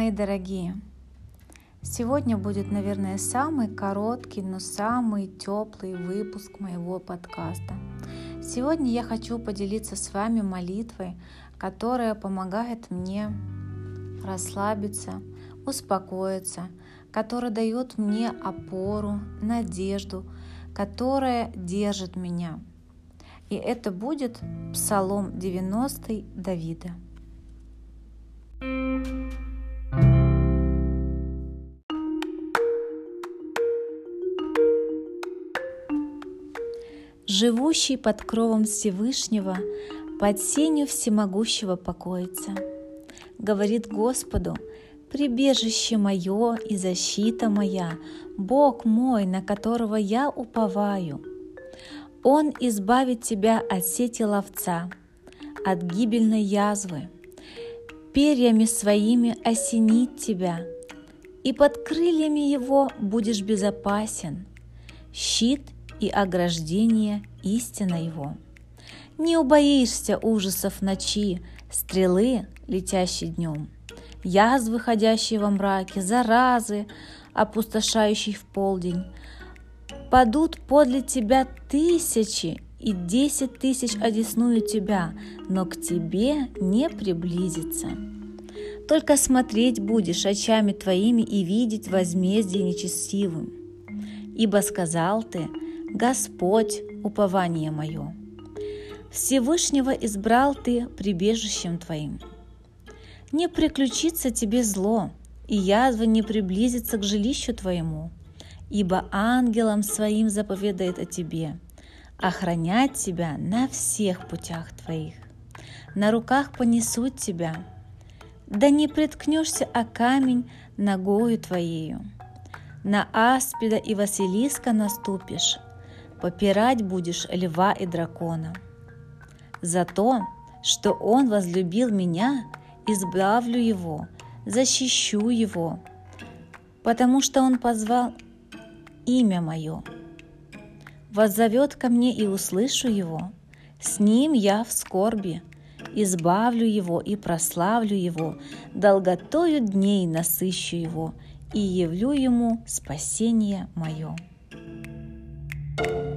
мои дорогие! Сегодня будет, наверное, самый короткий, но самый теплый выпуск моего подкаста. Сегодня я хочу поделиться с вами молитвой, которая помогает мне расслабиться, успокоиться, которая дает мне опору, надежду, которая держит меня. И это будет Псалом 90 Давида. Живущий под кровом Всевышнего, под сенью всемогущего покоится. Говорит Господу, прибежище мое и защита моя, Бог мой, на которого я уповаю. Он избавит тебя от сети ловца, от гибельной язвы, перьями своими осенит тебя, и под крыльями его будешь безопасен. Щит и ограждение истина его. Не убоишься ужасов ночи, стрелы, летящей днем, язв, выходящие во мраке, заразы, опустошающих в полдень. Падут подле тебя тысячи, и десять тысяч одесную тебя, но к тебе не приблизится. Только смотреть будешь очами твоими и видеть возмездие нечестивым. Ибо сказал ты, Господь, упование мое. Всевышнего избрал ты прибежищем твоим. Не приключится тебе зло, и язва не приблизится к жилищу твоему, ибо ангелом своим заповедает о тебе, охранять тебя на всех путях твоих. На руках понесут тебя, да не приткнешься о камень ногою твоею. На аспида и Василиска наступишь, попирать будешь льва и дракона. За то, что он возлюбил меня, избавлю его, защищу его, потому что он позвал имя мое. Воззовет ко мне и услышу его, с ним я в скорби, избавлю его и прославлю его, долготою дней насыщу его и явлю ему спасение мое. thank you